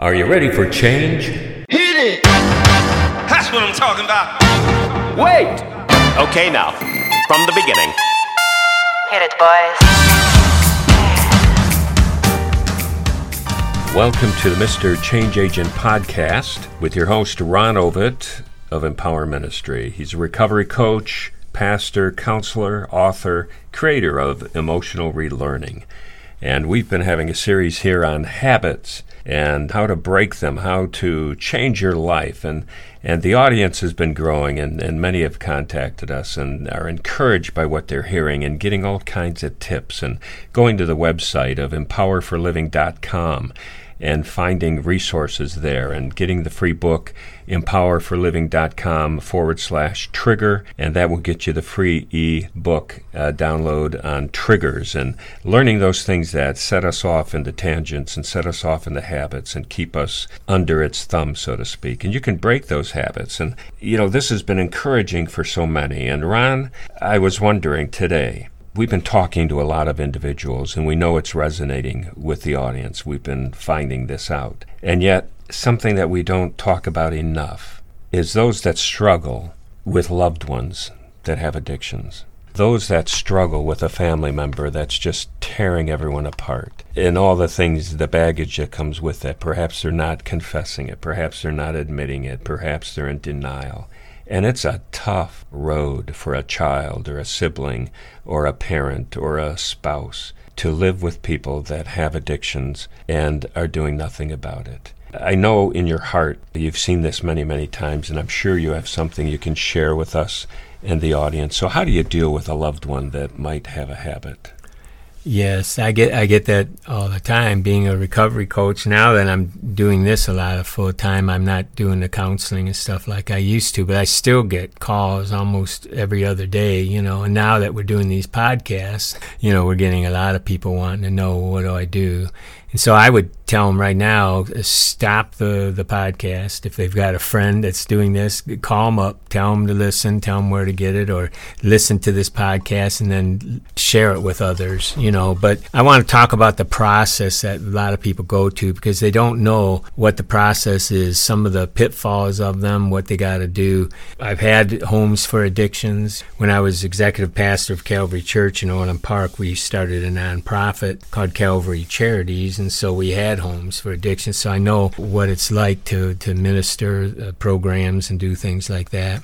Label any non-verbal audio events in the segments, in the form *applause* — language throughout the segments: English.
Are you ready for change? Hit it! That's what I'm talking about. Wait! Okay, now, from the beginning. Hit it, boys. Welcome to the Mr. Change Agent podcast with your host, Ron Ovitt of Empower Ministry. He's a recovery coach, pastor, counselor, author, creator of Emotional Relearning. And we've been having a series here on habits and how to break them, how to change your life. And, and the audience has been growing, and, and many have contacted us and are encouraged by what they're hearing and getting all kinds of tips and going to the website of empowerforliving.com and finding resources there and getting the free book empowerforliving.com forward slash trigger and that will get you the free e-book uh, download on triggers and learning those things that set us off into tangents and set us off into habits and keep us under its thumb so to speak. And you can break those habits. And you know this has been encouraging for so many. And ron i was wondering today we've been talking to a lot of individuals and we know it's resonating with the audience. We've been finding this out. And yet, something that we don't talk about enough is those that struggle with loved ones that have addictions. Those that struggle with a family member that's just tearing everyone apart, and all the things, the baggage that comes with it. Perhaps they're not confessing it, perhaps they're not admitting it, perhaps they're in denial. And it's a tough road for a child or a sibling or a parent or a spouse to live with people that have addictions and are doing nothing about it. I know in your heart you've seen this many, many times, and I'm sure you have something you can share with us and the audience. So, how do you deal with a loved one that might have a habit? Yes, I get I get that all the time. Being a recovery coach now that I'm doing this a lot of full time, I'm not doing the counseling and stuff like I used to, but I still get calls almost every other day. You know, and now that we're doing these podcasts, you know, we're getting a lot of people wanting to know what do I do, and so I would tell them right now, uh, stop the, the podcast. If they've got a friend that's doing this, call them up, tell them to listen, tell them where to get it, or listen to this podcast and then share it with others, you know. But I want to talk about the process that a lot of people go to because they don't know what the process is, some of the pitfalls of them, what they got to do. I've had homes for addictions. When I was executive pastor of Calvary Church in Orland Park, we started a nonprofit called Calvary Charities. And so we had homes for addiction, so I know what it's like to to minister uh, programs and do things like that.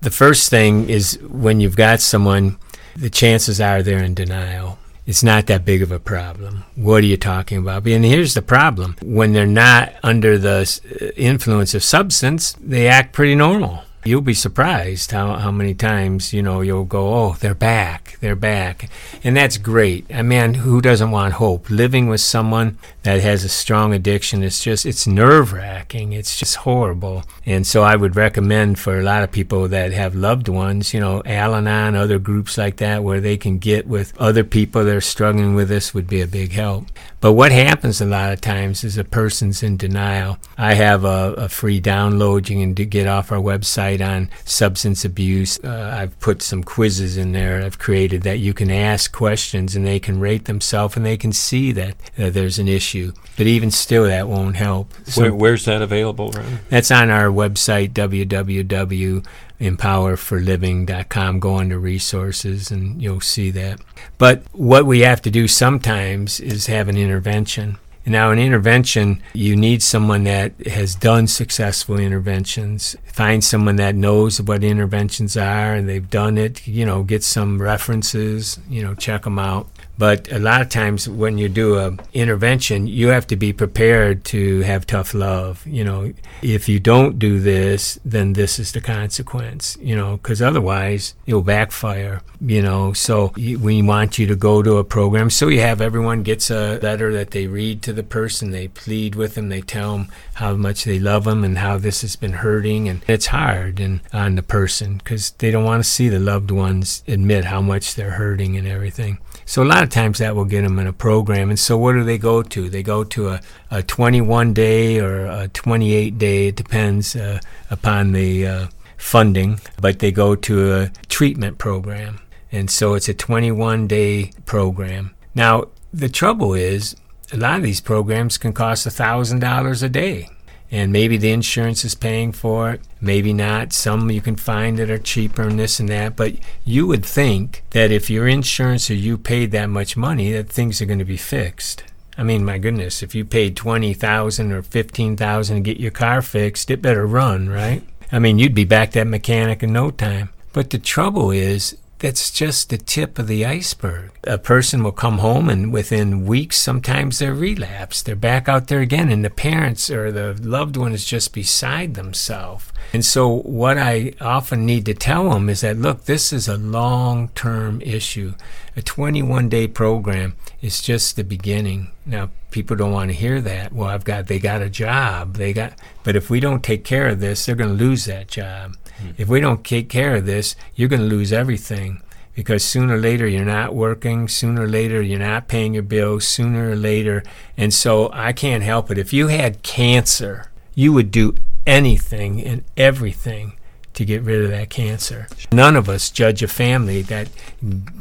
The first thing is when you've got someone, the chances are they're in denial. It's not that big of a problem. What are you talking about? And here's the problem when they're not under the uh, influence of substance, they act pretty normal. You'll be surprised how, how many times, you know, you'll go, oh, they're back, they're back. And that's great. I mean, who doesn't want hope? Living with someone that has a strong addiction, it's just, it's nerve wracking. It's just horrible. And so I would recommend for a lot of people that have loved ones, you know, Al Anon, other groups like that, where they can get with other people that are struggling with this would be a big help. But what happens a lot of times is a person's in denial. I have a, a free download you can get off our website on substance abuse. Uh, I've put some quizzes in there I've created that you can ask questions and they can rate themselves and they can see that uh, there's an issue. But even still, that won't help. So Where, where's that available, Ron? That's on our website, www.empowerforliving.com. Go under resources and you'll see that. But what we have to do sometimes is have an intervention. Now, an intervention, you need someone that has done successful interventions. Find someone that knows what interventions are and they've done it. You know, get some references, you know, check them out. But a lot of times when you do a intervention, you have to be prepared to have tough love. You know, if you don't do this, then this is the consequence, you know, because otherwise it'll backfire, you know. So we want you to go to a program. So you have everyone gets a letter that they read to the person, they plead with them, they tell them how much they love them and how this has been hurting. And it's hard and on the person because they don't want to see the loved ones admit how much they're hurting and everything. So a lot of times that will get them in a program. And so what do they go to? They go to a, a 21 day or a 28 day. It depends uh, upon the uh, funding, but they go to a treatment program. And so it's a 21 day program. Now, the trouble is a lot of these programs can cost $1,000 a day. And maybe the insurance is paying for it, maybe not. Some you can find that are cheaper and this and that. But you would think that if your insurance or you paid that much money, that things are going to be fixed. I mean, my goodness, if you paid twenty thousand or fifteen thousand to get your car fixed, it better run, right? I mean, you'd be back that mechanic in no time. But the trouble is, that's just the tip of the iceberg. A person will come home and within weeks, sometimes they're relapsed. They're back out there again, and the parents or the loved one is just beside themselves. And so, what I often need to tell them is that look, this is a long term issue. A 21 day program is just the beginning. Now, people don't want to hear that. Well, I've got, they got a job. They got, but if we don't take care of this, they're going to lose that job. Hmm. If we don't take care of this, you're going to lose everything because sooner or later you're not working, sooner or later you're not paying your bills, sooner or later. And so I can't help it. If you had cancer, you would do anything and everything to get rid of that cancer. None of us judge a family that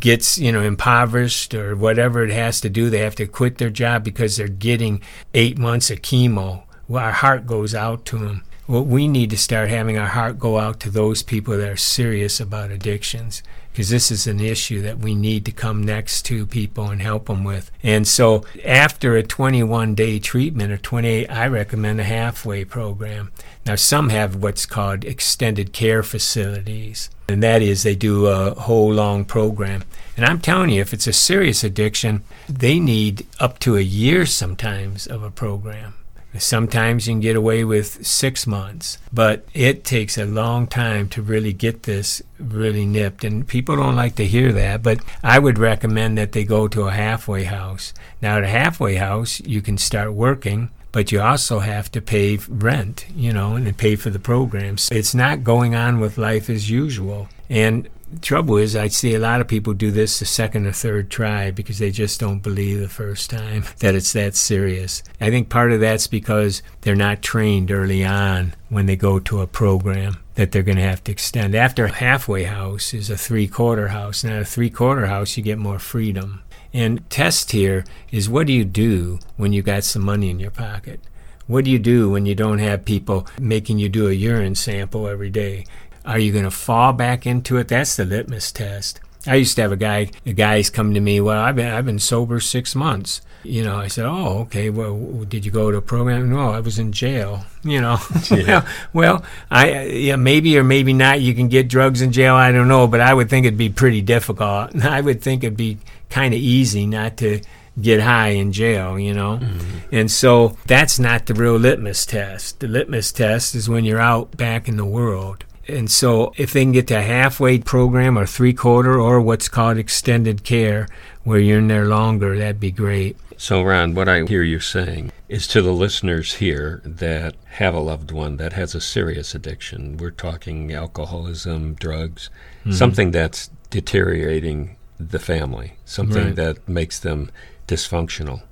gets, you know, impoverished or whatever it has to do. They have to quit their job because they're getting eight months of chemo. Well, our heart goes out to them. Well, we need to start having our heart go out to those people that are serious about addictions because this is an issue that we need to come next to people and help them with. And so, after a 21 day treatment or 28, I recommend a halfway program. Now, some have what's called extended care facilities, and that is they do a whole long program. And I'm telling you, if it's a serious addiction, they need up to a year sometimes of a program. Sometimes you can get away with six months, but it takes a long time to really get this really nipped. And people don't like to hear that, but I would recommend that they go to a halfway house. Now, at a halfway house, you can start working, but you also have to pay rent, you know, and pay for the programs. It's not going on with life as usual. And trouble is I see a lot of people do this the second or third try because they just don't believe the first time *laughs* that it's that serious. I think part of that's because they're not trained early on when they go to a program that they're going to have to extend. After a halfway house is a three quarter house. Now, a three quarter house, you get more freedom. And test here is what do you do when you got some money in your pocket? What do you do when you don't have people making you do a urine sample every day? Are you going to fall back into it? That's the litmus test. I used to have a guy, the guys come to me, well, I've been, I've been sober six months. You know, I said, oh, okay, well, did you go to a program? No, I was in jail. You know, *laughs* well, well, I, yeah, maybe or maybe not you can get drugs in jail. I don't know, but I would think it'd be pretty difficult. *laughs* I would think it'd be kind of easy not to get high in jail, you know? Mm-hmm. And so that's not the real litmus test. The litmus test is when you're out back in the world. And so, if they can get to a halfway program or three quarter or what's called extended care, where you're in there longer, that'd be great. So, Ron, what I hear you saying is to the listeners here that have a loved one that has a serious addiction. We're talking alcoholism, drugs, mm-hmm. something that's deteriorating the family, something Right. that makes them dysfunctional,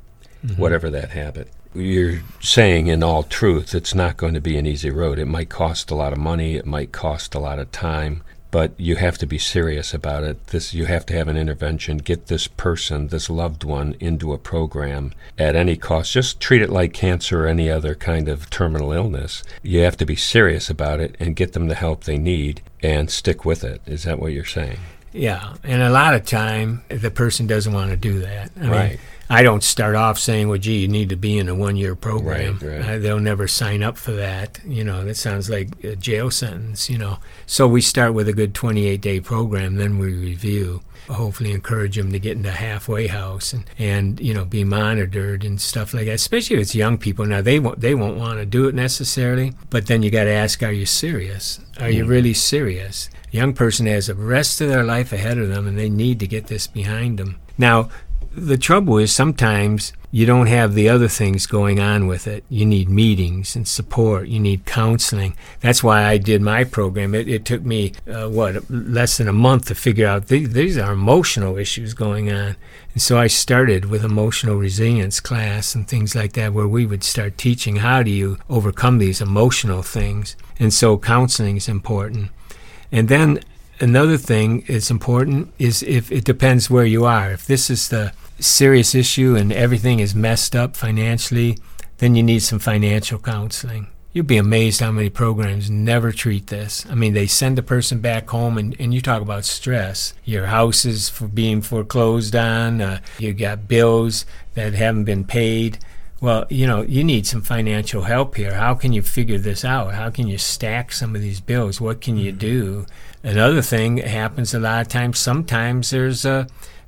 mm-hmm. whatever that habit. You're saying, in all truth, it's not going to be an easy road. It might cost a lot of money, it might cost a lot of time, but you have to be serious about it. This you have to have an intervention, get this person, this loved one into a program at any cost. Just treat it like cancer or any other kind of terminal illness. You have to be serious about it and get them the help they need and stick with it. Is that what you're saying? Yeah, and a lot of time the person doesn't want to do that. I mean, Right. I don't start off saying, "Well, gee, you need to be in a one-year program." Right, right. Uh, they'll never sign up for that. You know, that sounds like a jail sentence. You know, so we start with a good 28-day program, then we review. Hopefully, encourage them to get into halfway house and, and you know be monitored and stuff like that. Especially if it's young people. Now they won't they won't want to do it necessarily, but then you got to ask, are you serious? Are you really serious? A young person has the rest of their life ahead of them, and they need to get this behind them. Now, the trouble is sometimes you don't have the other things going on with it. You need meetings and support. You need counseling. That's why I did my program. It, it took me, uh, what, less than a month to figure out th- these are emotional issues going on. And so I started with emotional resilience class and things like that, where we would start teaching how do you overcome these emotional things. And so counseling is important. And then another thing that's important is if it depends where you are. If this is the serious issue and everything is messed up financially, then you need some financial counseling. You'd be amazed how many programs never treat this. I mean, they send the person back home, and, and you talk about stress. Your house is for being foreclosed on, uh, you got bills that haven't been paid. Well, you know, you need some financial help here. How can you figure this out? How can you stack some of these bills? What can you do? Another thing happens a lot of times, sometimes there's a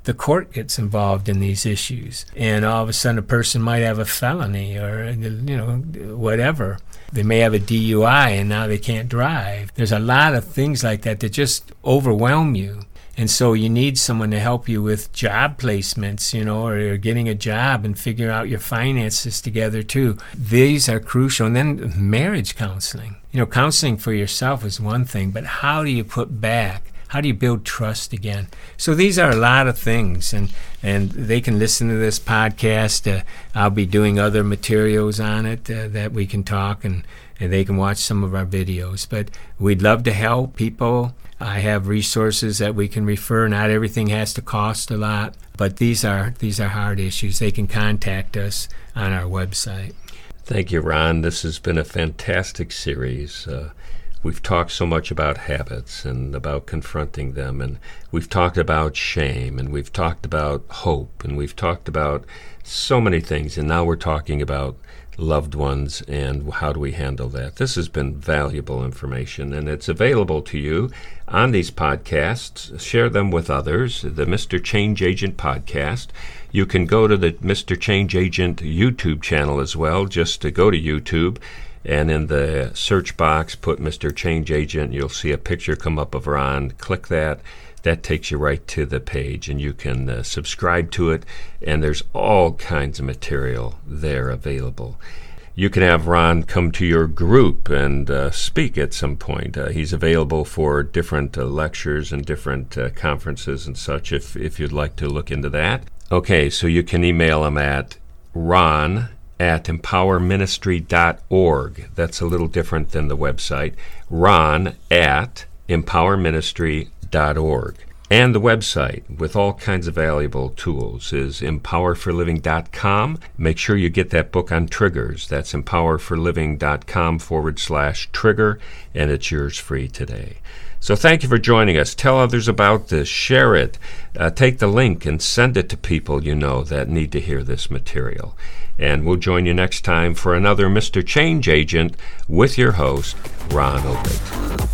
the court gets involved in these issues, and all of a sudden a person might have a felony or you know whatever. They may have a DUI and now they can't drive. There's a lot of things like that that just overwhelm you. And so you need someone to help you with job placements, you know, or getting a job and figure out your finances together too. These are crucial. And then marriage counseling. You know, counseling for yourself is one thing, but how do you put back? How do you build trust again? So these are a lot of things, and and they can listen to this podcast. Uh, I'll be doing other materials on it uh, that we can talk, and, and they can watch some of our videos. But we'd love to help people I have resources that we can refer. Not everything has to cost a lot, but these are these are hard issues. They can contact us on our website. Thank you, Ron. This has been a fantastic series. Uh, we've talked so much about habits and about confronting them, and we've talked about shame, and we've talked about hope, and we've talked about so many things, and now we're talking about loved ones and how do we handle that. This has been valuable information and it's available to you on these podcasts. Share them with others. The Mr. Change Agent podcast. You can go to the Mr. Change Agent YouTube channel as well. Just to go to YouTube and in the search box put Mr. Change Agent. You'll see a picture come up of Ron. Click that that takes you right to the page and you can uh, subscribe to it and there's all kinds of material there available you can have ron come to your group and uh, speak at some point uh, he's available for different uh, lectures and different uh, conferences and such if, if you'd like to look into that okay so you can email him at ron at empowerministry.org that's a little different than the website ron at empowerministry.org. And the website with all kinds of valuable tools is empowerforliving.com. Make sure you get that book on triggers. That's empowerforliving.com forward slash trigger, and it's yours free today. So thank you for joining us. Tell others about this. Share it. Uh, take the link and send it to people you know that need to hear this material. And we'll join you next time for another Mr. Change Agent with your host, Ron Ovitt.